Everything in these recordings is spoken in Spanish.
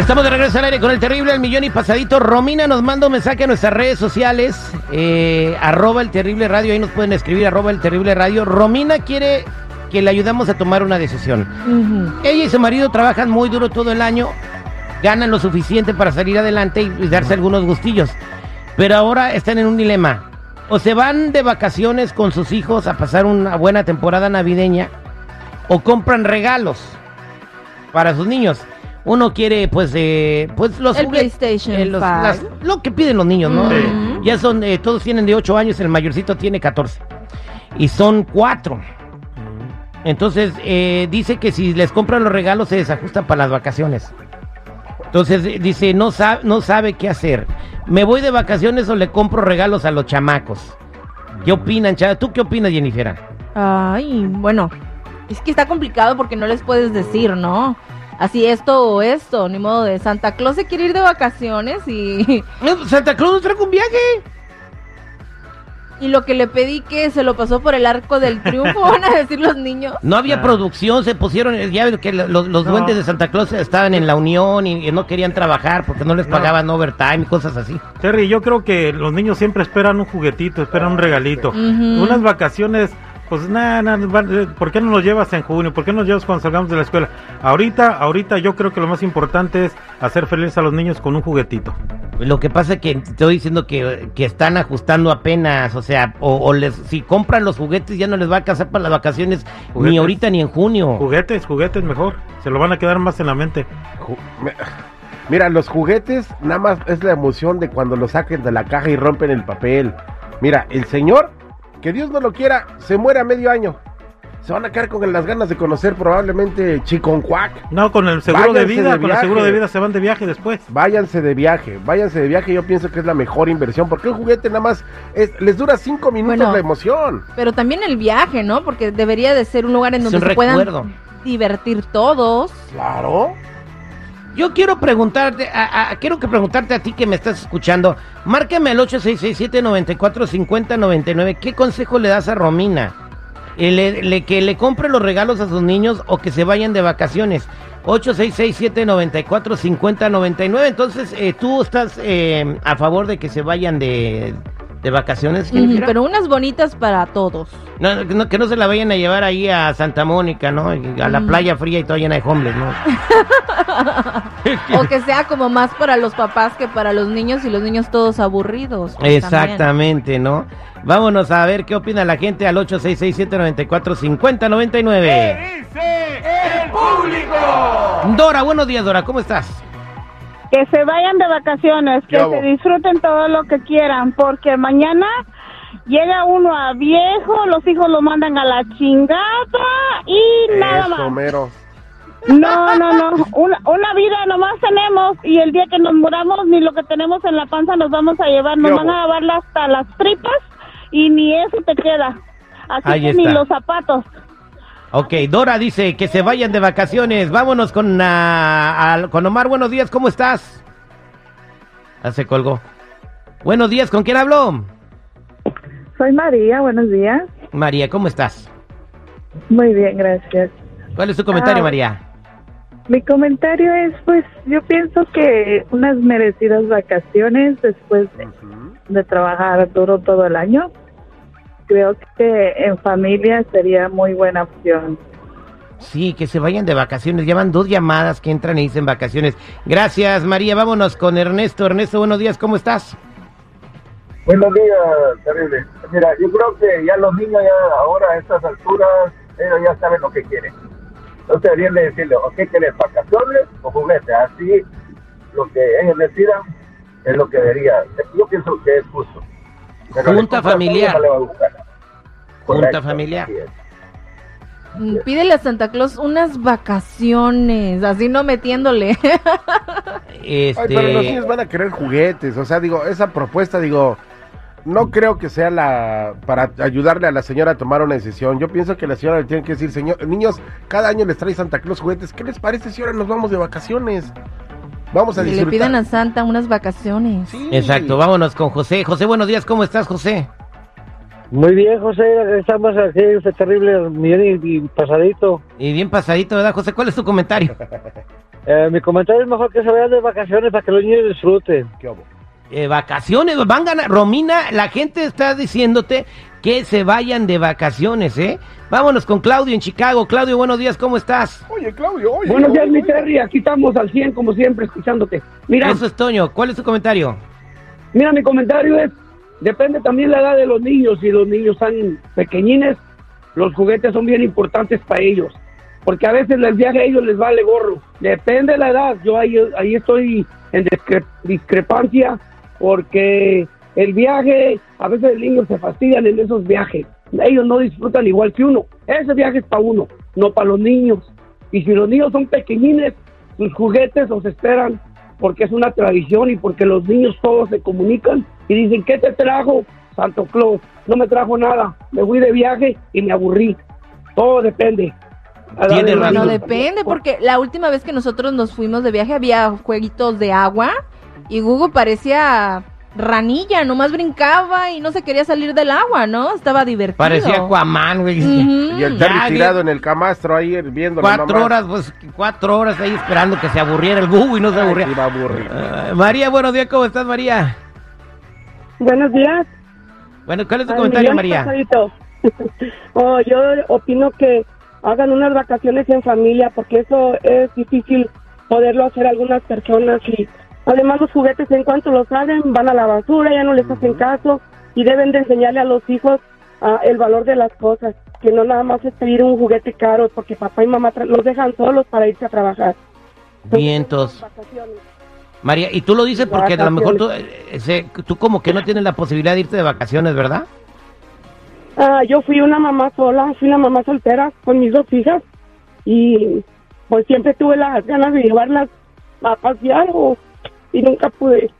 Estamos de regreso al aire con el terrible al millón y pasadito. Romina nos manda un mensaje a nuestras redes sociales, eh, arroba el terrible radio, ahí nos pueden escribir arroba el terrible radio. Romina quiere que le ayudamos a tomar una decisión. Ella y su marido trabajan muy duro todo el año, ganan lo suficiente para salir adelante y, y darse algunos gustillos. Pero ahora están en un dilema. O se van de vacaciones con sus hijos a pasar una buena temporada navideña, o compran regalos para sus niños. Uno quiere, pues, eh, pues los El juguetes, PlayStation los- 5. las- lo que piden los niños, ¿no? Sí. Eh, Ya son, eh, todos tienen de 8 años, el mayorcito tiene 14. Y son cuatro. Entonces, eh, dice que si les compran los regalos se desajustan para las vacaciones. Entonces, eh, dice, no sabe, no sabe qué hacer. ¿Me voy de vacaciones o le compro regalos a los chamacos? ¿Qué opinan, chava? ¿Tú qué opinas, Jennifer? Ay, bueno, es que está complicado porque no les puedes decir, ¿no? Así esto o esto, ni modo de Santa Claus se quiere ir de vacaciones y, Santa Claus nos trajo un viaje. y lo que le pedí que se lo pasó por el arco del triunfo, van a decir los niños. No había Ah. producción, se pusieron, eh, ya ves que lo- los, los No. duendes de Santa Claus estaban en la unión y, y no querían trabajar porque no les No. pagaban overtime y cosas así. Terry, yo creo que los niños siempre esperan un juguetito, esperan un regalito. Unas vacaciones, pues nada, ¿por qué no nos llevas en junio? ¿Por qué no nos llevas cuando salgamos de la escuela? Ahorita, ahorita yo creo que lo más importante es hacer feliz a los niños con un juguetito. Lo que pasa es que te estoy diciendo que, que están ajustando apenas, o sea, o, o les, si compran los juguetes ya no les va a alcanzar para las vacaciones ni ahorita ni en junio. Juguetes, juguetes mejor. Se lo van a quedar más en la mente. Ju- Mira, los juguetes nada más es la emoción de cuando lo saquen de la caja y rompen el papel. Mira, el señor, que Dios no lo quiera, se muere a medio año. Se van a quedar con las ganas de conocer probablemente Chiconcuac. No, con el seguro de vida, de con el seguro de vida se van de viaje después. Váyanse de viaje, váyanse de viaje. Yo pienso que es la mejor inversión. Porque un juguete nada más es- les dura cinco minutos Bueno. la emoción. Pero también el viaje, ¿no? Porque debería de ser un lugar en donde se puedan recuerdo. divertir todos. Claro. Yo quiero preguntarte, a- quiero que preguntarte a ti que me estás escuchando, márcame al 8667-945099, ¿qué consejo le das a Romina? Eh, le- ¿Que le compre los regalos a sus niños o que se vayan de vacaciones? 8667-945099, entonces eh, tú estás eh, a favor de que se vayan de, de vacaciones, pero unas bonitas para todos. No, que no- que no se la vayan a llevar ahí a Santa Mónica, ¿no? Y A la Mm. playa fría y toda llena de hombres, ¿no? O que sea como más para los papás que para los niños y los niños todos aburridos. pues, también. Exactamente, ¿no? Vámonos a ver qué opina la gente al 8667-945099. Dora, buenos días, Dora, ¿cómo estás? Que se vayan de vacaciones, que se disfruten todo lo que quieran, porque mañana llega uno a viejo, los hijos lo mandan a la chingada y nada Eso, más. mero. No, no, no, una, una vida nomás tenemos y el día que nos muramos ni lo que tenemos en la panza nos vamos a llevar, nos ¿Qué van a lavar hasta las tripas y ni eso te queda. Así Ahí que ni los zapatos. Ok, Dora dice que se vayan de vacaciones. Vámonos con, ah, al- con Omar. Buenos días, ¿cómo estás? Ah, se colgó. Buenos días, ¿con quién hablo? Soy María, buenos días. María, ¿cómo estás? Muy bien, gracias. ¿Cuál es tu comentario, Ah, María? Mi comentario es, pues, yo pienso que unas merecidas vacaciones después de, de trabajar duro todo el año. Creo que en familia sería muy buena opción. Sí, que se vayan de vacaciones. Llevan dos llamadas que entran y dicen vacaciones. Gracias, María. Vámonos con Ernesto. Ernesto, buenos días, ¿cómo estás? Buenos días, terrible. Mira, yo creo que ya los niños ya ahora a estas alturas, ellos ya saben lo que quieren. Entonces deberían de decirle, ¿o qué quieres, vacaciones o juguetes? Así, lo que ellos decidan es lo que debería. Yo pienso que es justo. Pero Junta familiar. todo, no le va a gustar. Junta familiar. Mm, Pídele a Santa Claus unas vacaciones, así no metiéndole. Este, Ay, pero los niños van a querer juguetes. O sea, digo, esa propuesta, digo, no creo que sea la para ayudarle a la señora a tomar una decisión. Yo pienso que la señora le tiene que decir, señor, niños, cada año les trae Santa Claus juguetes. ¿Qué les parece si ahora nos vamos de vacaciones? Vamos a Que le disfrutar. pidan a Santa unas vacaciones. Sí. Exacto, vámonos con José. José, buenos días, ¿cómo estás, José? Muy bien, José, estamos aquí, ese terrible millón y, y pasadito. Y bien pasadito, ¿verdad, José? ¿Cuál es tu comentario? Eh, mi comentario es mejor que se vayan de vacaciones para que los niños disfruten. ¿Qué hubo? Eh, vacaciones, van a ganar. Romina, la gente está diciéndote que se vayan de vacaciones, ¿eh? Vámonos con Claudio en Chicago. Claudio, buenos días, ¿cómo estás? Oye, Claudio, oye. Buenos días, oye, mi. Terry. Aquí estamos al 100, como siempre, escuchándote. Mira, Eso es Toño. ¿Cuál es tu comentario? mira, mi comentario es, depende también la edad de los niños. Si los niños están pequeñines, los juguetes son bien importantes para ellos. Porque a veces el viaje a ellos les vale gorro. Depende de la edad. Yo ahí, ahí estoy en discre- discrepancia porque el viaje, a veces los niños se fastidian en esos viajes. Ellos no disfrutan igual que uno. Ese viaje es para uno, no para los niños. Y si los niños son pequeñines, sus juguetes los esperan porque es una tradición y porque los niños todos se comunican y dicen, ¿qué te trajo? Santo Claus, no me trajo nada, me fui de viaje y me aburrí. Todo depende. Razón. No depende, porque la última vez que nosotros nos fuimos de viaje había jueguitos de agua y Google parecía ranilla, nomás brincaba y no se quería salir del agua, ¿no? Estaba divertido. Parecía Aquaman, güey. Ujú. Y el Ya, Terry tirado en el camastro ahí viendo Cuatro horas, pues, cuatro horas ahí esperando que se aburriera el Google y no se aburría. iba a aburrir. Ah, María, buenos días, ¿cómo estás, María? Buenos días. Bueno, ¿cuál es tu Al comentario, María? oh, yo opino que hagan unas vacaciones en familia porque eso es difícil poderlo hacer algunas personas y además los juguetes en cuanto los abren van a la basura, ya no les hacen caso y deben de enseñarle a los hijos ah, el valor de las cosas, que no nada más es pedir un juguete caro porque papá y mamá los dejan solos para irse a trabajar. Vientos. María, y tú lo dices porque a lo mejor tú, eh, tú como que no tienes la posibilidad de irte de vacaciones, ¿verdad? Ah, yo fui una mamá sola, fui una mamá soltera con mis dos hijas y pues siempre tuve las ganas de llevarlas a pasear o- y nunca pude,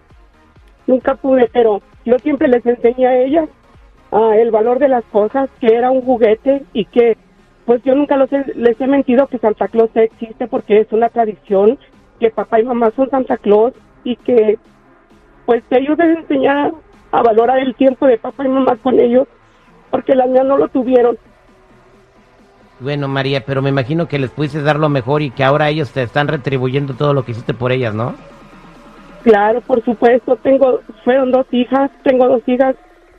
nunca pude, pero yo siempre les enseñé a ellas ah, el valor de las cosas, que era un juguete y que pues yo nunca los he- les he mentido que Santa Claus existe porque es una tradición, que papá y mamá son Santa Claus y que pues ellos deben enseñar a valorar el tiempo de papá y mamá con ellos porque las mías no lo tuvieron. Bueno, María, pero me imagino que les pudiste dar lo mejor y que ahora ellos te están retribuyendo todo lo que hiciste por ellas, ¿no? Claro, por supuesto, tengo, fueron dos hijas, tengo dos hijas,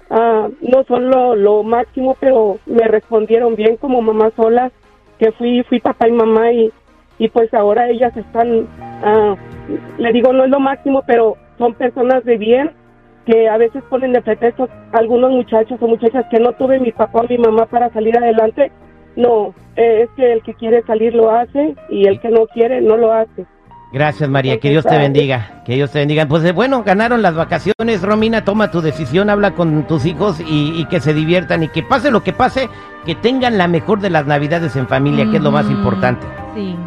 ah, no son lo, lo máximo, pero me respondieron bien como mamá sola, que fui, fui papá y mamá y, y pues ahora ellas están, ah, le digo, no es lo máximo, pero son personas de bien que a veces ponen de pretexto algunos muchachos o muchachas que no tuve mi papá o mi mamá para salir adelante. No, eh, es que el que quiere salir lo hace y el que no quiere no lo hace. Gracias, María, que Dios te bendiga, que Dios te bendiga. Pues eh, bueno, ganaron las vacaciones, Romina, toma tu decisión, habla con tus hijos y, y que se diviertan y que pase lo que pase, que tengan la mejor de las navidades en familia, que es lo más importante. Sí.